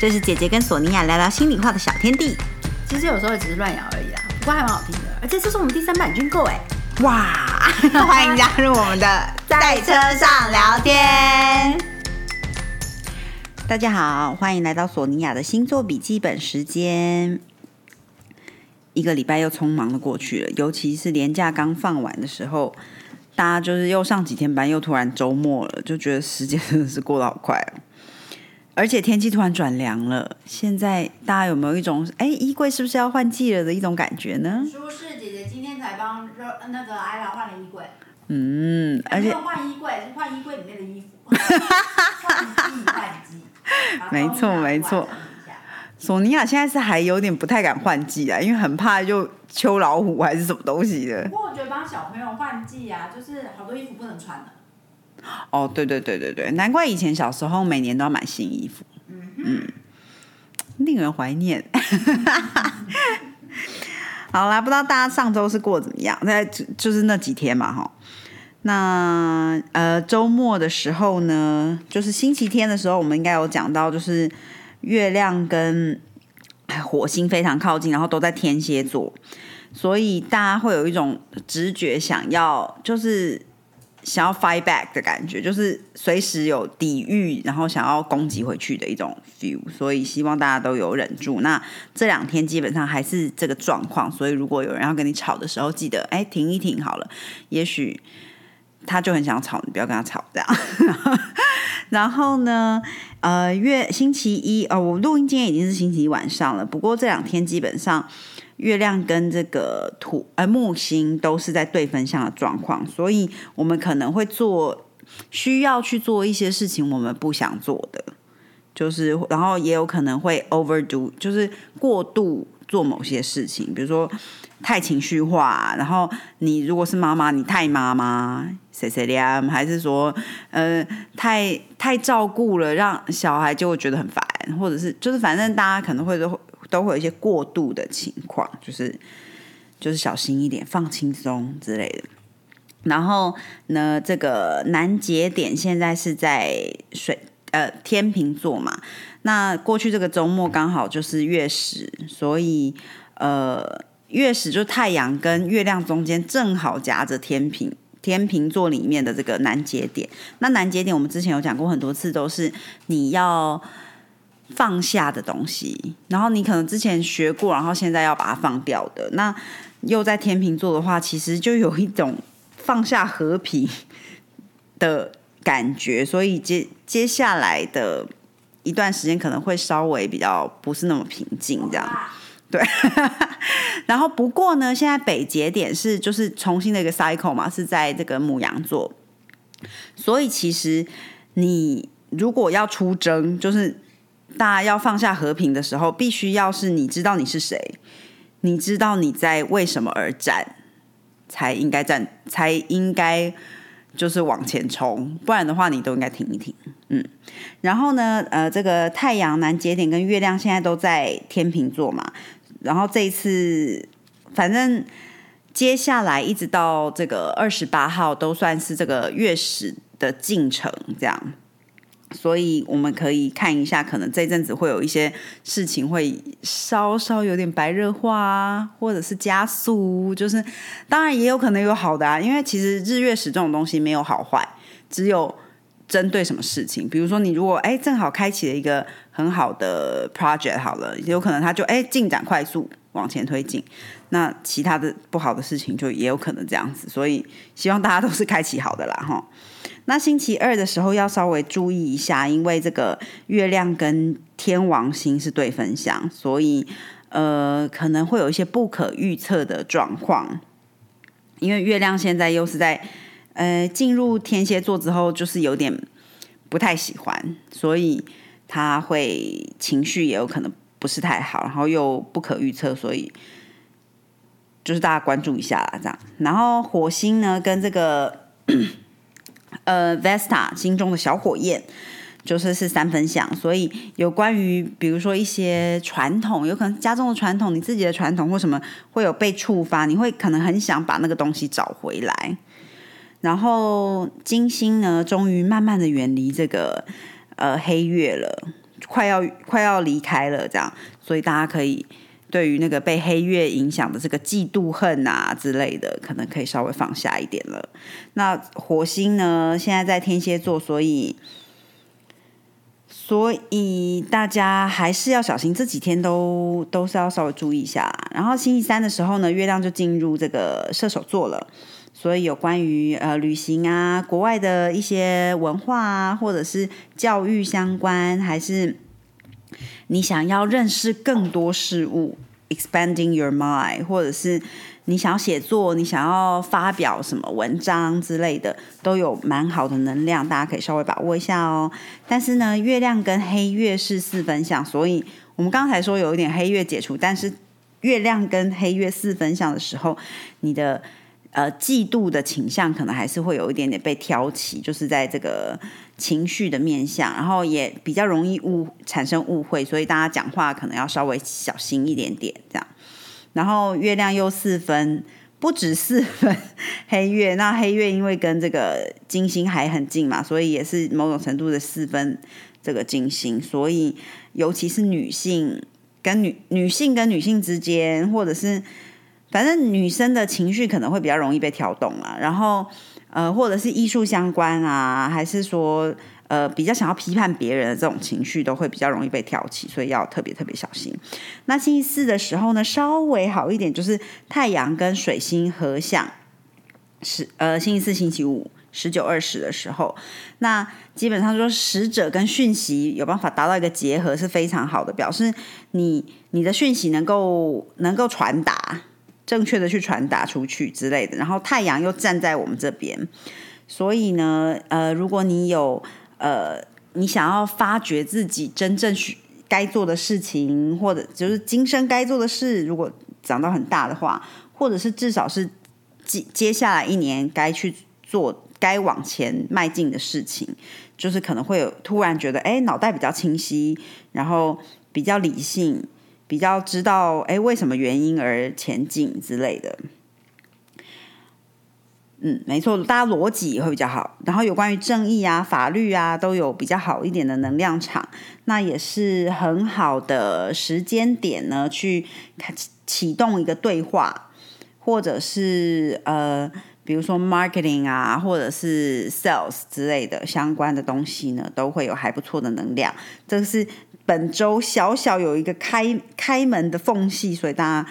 这是姐姐跟索尼娅聊聊心里话的小天地。其实有时候也只是乱咬而已啦，不过还蛮好听的。而且这是我们第三版军购哎，哇！欢迎加入我们的在车上聊天。大家好，欢迎来到索尼娅的星座笔记本时间。一个礼拜又匆忙的过去了，尤其是年假刚放完的时候，大家就是又上几天班，又突然周末了，就觉得时间真的是过得好快哦。而且天气突然转凉了，现在大家有没有一种哎衣柜是不是要换季了的一种感觉呢？舒适姐姐今天才帮那个艾拉换了衣柜，嗯，而且换衣柜是换衣柜里面的衣服，换季换季，没错没错。索尼娅现在是还有点不太敢换季啊，因为很怕就秋老虎还是什么东西的。不过我觉得帮小朋友换季啊，就是好多衣服不能穿了。哦，对对对对对，难怪以前小时候每年都要买新衣服。嗯，令人怀念。好啦，不知道大家上周是过怎么样？那就是那几天嘛，哈。那呃，周末的时候呢，就是星期天的时候，我们应该有讲到，就是月亮跟火星非常靠近，然后都在天蝎座，所以大家会有一种直觉，想要就是。想要 fight back 的感觉，就是随时有抵御，然后想要攻击回去的一种 feel，所以希望大家都有忍住。那这两天基本上还是这个状况，所以如果有人要跟你吵的时候，记得哎停一停好了。也许他就很想吵，你不要跟他吵这样。然后呢，呃，月星期一哦，我录音今天已经是星期一晚上了，不过这两天基本上。月亮跟这个土呃木星都是在对分相的状况，所以我们可能会做需要去做一些事情，我们不想做的，就是然后也有可能会 overdo，就是过度做某些事情，比如说太情绪化，然后你如果是妈妈，你太妈妈，谁谁的还是说呃太太照顾了，让小孩就会觉得很烦，或者是就是反正大家可能会都。都会有一些过度的情况，就是就是小心一点，放轻松之类的。然后呢，这个南节点现在是在水呃天平座嘛。那过去这个周末刚好就是月食，所以呃月食就太阳跟月亮中间正好夹着天平天平座里面的这个南节点。那南节点我们之前有讲过很多次，都是你要。放下的东西，然后你可能之前学过，然后现在要把它放掉的，那又在天秤座的话，其实就有一种放下和平的感觉，所以接接下来的一段时间可能会稍微比较不是那么平静，这样对。然后不过呢，现在北节点是就是重新的一个 cycle 嘛，是在这个母羊座，所以其实你如果要出征，就是。大家要放下和平的时候，必须要是你知道你是谁，你知道你在为什么而战，才应该战，才应该就是往前冲，不然的话你都应该停一停。嗯，然后呢，呃，这个太阳南节点跟月亮现在都在天平座嘛，然后这一次反正接下来一直到这个二十八号都算是这个月食的进程，这样。所以我们可以看一下，可能这阵子会有一些事情会稍稍有点白热化啊，或者是加速。就是当然也有可能有好的啊，因为其实日月食这种东西没有好坏，只有针对什么事情。比如说你如果哎正好开启了一个很好的 project，好了，有可能它就哎进展快速往前推进。那其他的不好的事情就也有可能这样子。所以希望大家都是开启好的啦，哈。那星期二的时候要稍微注意一下，因为这个月亮跟天王星是对分相，所以呃可能会有一些不可预测的状况。因为月亮现在又是在呃进入天蝎座之后，就是有点不太喜欢，所以他会情绪也有可能不是太好，然后又不可预测，所以就是大家关注一下啦，这样。然后火星呢跟这个。呃，Vesta 心中的小火焰，就是是三分相，所以有关于比如说一些传统，有可能家中的传统，你自己的传统或什么会有被触发，你会可能很想把那个东西找回来。然后金星呢，终于慢慢的远离这个呃黑月了，快要快要离开了，这样，所以大家可以对于那个被黑月影响的这个嫉妒恨啊之类的，可能可以稍微放下一点了。那火星呢，现在在天蝎座，所以。所以大家还是要小心，这几天都都是要稍微注意一下。然后星期三的时候呢，月亮就进入这个射手座了，所以有关于呃旅行啊、国外的一些文化啊，或者是教育相关，还是你想要认识更多事物，expanding your mind，或者是。你想要写作，你想要发表什么文章之类的，都有蛮好的能量，大家可以稍微把握一下哦。但是呢，月亮跟黑月是四分相，所以我们刚才说有一点黑月解除，但是月亮跟黑月四分相的时候，你的呃嫉妒的倾向可能还是会有一点点被挑起，就是在这个情绪的面相，然后也比较容易误产生误会，所以大家讲话可能要稍微小心一点点，这样。然后月亮又四分，不止四分黑月。那黑月因为跟这个金星还很近嘛，所以也是某种程度的四分这个金星。所以尤其是女性跟女女性跟女性之间，或者是反正女生的情绪可能会比较容易被调动啊。然后呃，或者是艺术相关啊，还是说。呃，比较想要批判别人的这种情绪，都会比较容易被挑起，所以要特别特别小心。那星期四的时候呢，稍微好一点，就是太阳跟水星合相，是呃星期四、星期五十九、二十的时候，那基本上说使者跟讯息有办法达到一个结合，是非常好的，表示你你的讯息能够能够传达正确的去传达出去之类的。然后太阳又站在我们这边，所以呢，呃，如果你有呃，你想要发掘自己真正需该做的事情，或者就是今生该做的事，如果长到很大的话，或者是至少是接接下来一年该去做、该往前迈进的事情，就是可能会有突然觉得，哎，脑袋比较清晰，然后比较理性，比较知道，哎，为什么原因而前进之类的。嗯，没错，大家逻辑也会比较好。然后有关于正义啊、法律啊，都有比较好一点的能量场，那也是很好的时间点呢，去启动一个对话，或者是呃，比如说 marketing 啊，或者是 sales 之类的相关的东西呢，都会有还不错的能量。这个是本周小小有一个开开门的缝隙，所以大家。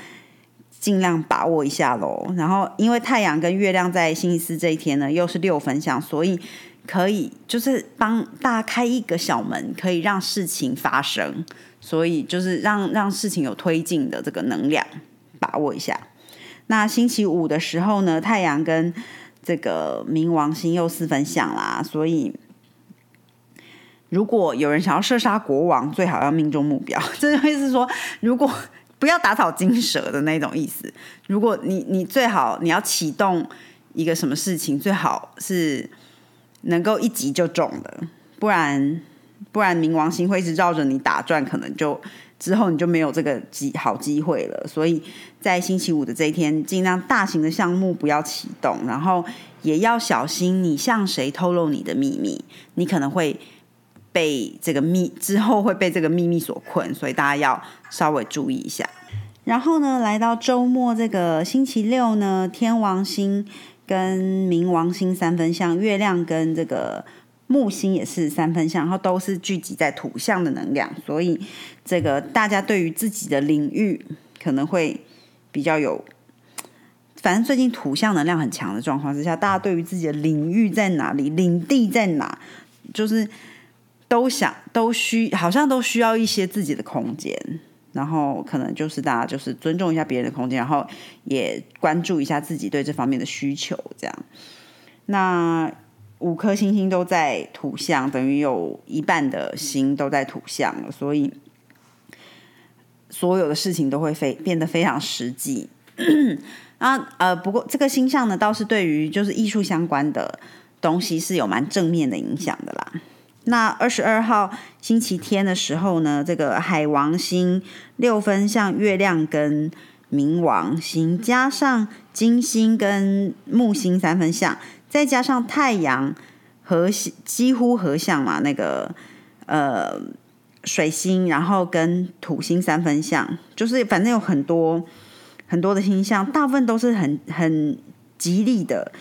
尽量把握一下喽。然后，因为太阳跟月亮在星期四这一天呢，又是六分相，所以可以就是帮大家开一个小门，可以让事情发生。所以就是让让事情有推进的这个能量，把握一下。那星期五的时候呢，太阳跟这个冥王星又四分相啦，所以如果有人想要射杀国王，最好要命中目标。这意思是说，如果 不要打草惊蛇的那种意思。如果你你最好你要启动一个什么事情，最好是能够一击就中的，不然不然冥王星会一直绕着你打转，可能就之后你就没有这个机好机会了。所以在星期五的这一天，尽量大型的项目不要启动，然后也要小心你向谁透露你的秘密，你可能会。被这个秘之后会被这个秘密所困，所以大家要稍微注意一下。然后呢，来到周末这个星期六呢，天王星跟冥王星三分相，月亮跟这个木星也是三分相，然后都是聚集在土象的能量，所以这个大家对于自己的领域可能会比较有，反正最近土象能量很强的状况之下，大家对于自己的领域在哪里、领地在哪，就是。都想都需好像都需要一些自己的空间，然后可能就是大家就是尊重一下别人的空间，然后也关注一下自己对这方面的需求，这样。那五颗星星都在土象，等于有一半的心都在土象了，所以所有的事情都会非变得非常实际。啊呃，不过这个星象呢，倒是对于就是艺术相关的东西是有蛮正面的影响。那二十二号星期天的时候呢，这个海王星六分像月亮跟冥王星，加上金星跟木星三分相，再加上太阳和几乎合相嘛，那个呃水星，然后跟土星三分相，就是反正有很多很多的星象，大部分都是很很吉利的，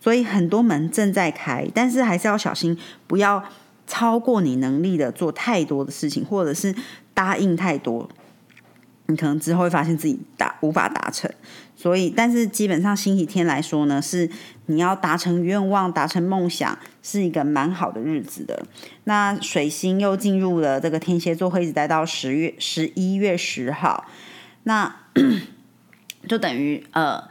所以很多门正在开，但是还是要小心，不要超过你能力的做太多的事情，或者是答应太多，你可能之后会发现自己达无法达成。所以，但是基本上星期天来说呢，是你要达成愿望、达成梦想，是一个蛮好的日子的。那水星又进入了这个天蝎座，会一直待到十月十一月十号，那就等于呃，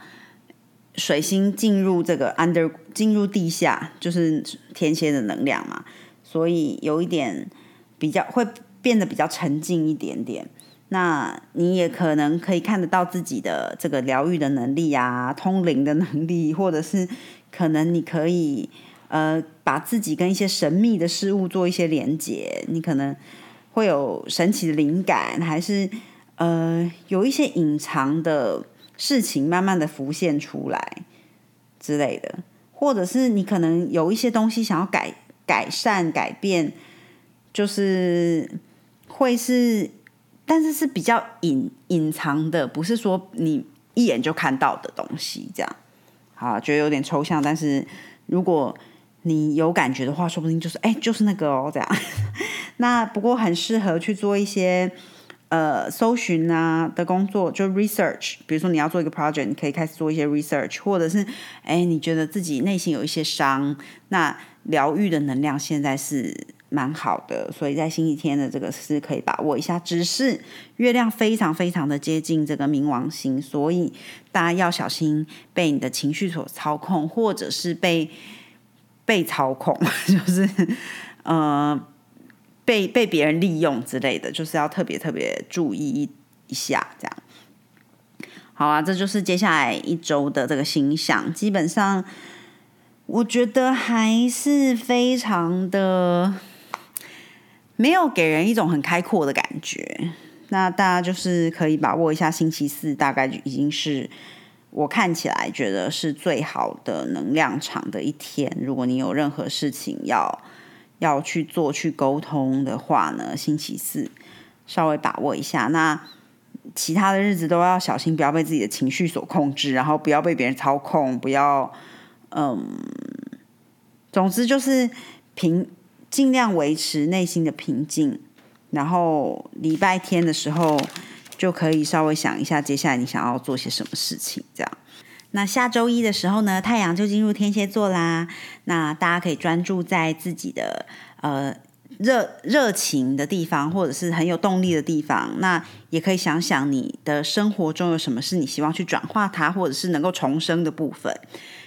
水星进入这个 under 进入地下，就是天蝎的能量嘛，所以有一点比较会变得比较沉静一点点。那你也可能可以看得到自己的这个疗愈的能力啊，通灵的能力，或者是可能你可以呃把自己跟一些神秘的事物做一些连接，你可能会有神奇的灵感，还是呃有一些隐藏的事情慢慢的浮现出来之类的，或者是你可能有一些东西想要改改善改变，就是会是。但是是比较隐隐藏的，不是说你一眼就看到的东西，这样，好，觉得有点抽象。但是如果你有感觉的话，说不定就是哎，就是那个哦，这样。那不过很适合去做一些呃搜寻啊的工作，就 research。比如说你要做一个 project，你可以开始做一些 research，或者是哎，你觉得自己内心有一些伤，那疗愈的能量现在是。蛮好的，所以在星期天的这个是可以把握一下。只是月亮非常非常的接近这个冥王星，所以大家要小心被你的情绪所操控，或者是被被操控，就是呃被被别人利用之类的，就是要特别特别注意一一下。这样好啊，这就是接下来一周的这个星象，基本上我觉得还是非常的。没有给人一种很开阔的感觉，那大家就是可以把握一下星期四，大概已经是我看起来觉得是最好的能量场的一天。如果你有任何事情要要去做、去沟通的话呢，星期四稍微把握一下。那其他的日子都要小心，不要被自己的情绪所控制，然后不要被别人操控，不要嗯，总之就是平。尽量维持内心的平静，然后礼拜天的时候就可以稍微想一下，接下来你想要做些什么事情。这样，那下周一的时候呢，太阳就进入天蝎座啦。那大家可以专注在自己的呃热热情的地方，或者是很有动力的地方。那也可以想想你的生活中有什么是你希望去转化它，或者是能够重生的部分。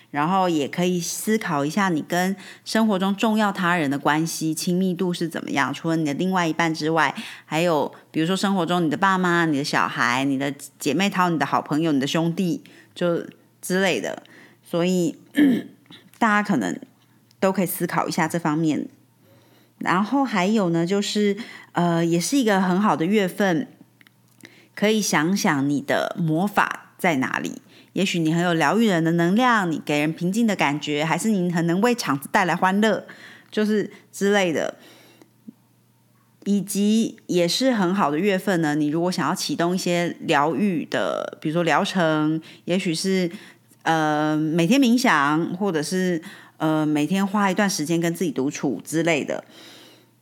然后也可以思考一下，你跟生活中重要他人的关系亲密度是怎么样？除了你的另外一半之外，还有比如说生活中你的爸妈、你的小孩、你的姐妹淘、你的好朋友、你的兄弟，就之类的。所以 大家可能都可以思考一下这方面。然后还有呢，就是呃，也是一个很好的月份，可以想想你的魔法在哪里。也许你很有疗愈人的能量，你给人平静的感觉，还是你很能为场子带来欢乐，就是之类的。以及也是很好的月份呢。你如果想要启动一些疗愈的，比如说疗程，也许是呃每天冥想，或者是呃每天花一段时间跟自己独处之类的。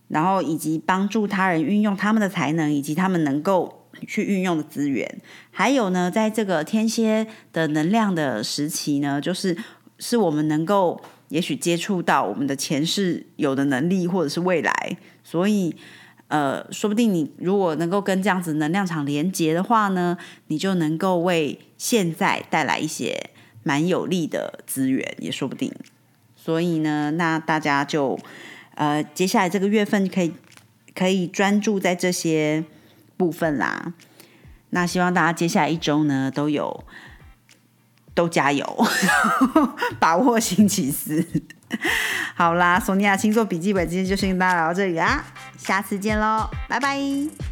然后以及帮助他人运用他们的才能，以及他们能够。去运用的资源，还有呢，在这个天蝎的能量的时期呢，就是是我们能够也许接触到我们的前世有的能力，或者是未来，所以呃，说不定你如果能够跟这样子能量场连接的话呢，你就能够为现在带来一些蛮有利的资源，也说不定。所以呢，那大家就呃，接下来这个月份可以可以专注在这些。部分啦，那希望大家接下来一周呢都有都加油，把握星期四。好啦，索尼娅星座笔记本今天就先跟大家聊到这里啦，下次见喽，拜拜。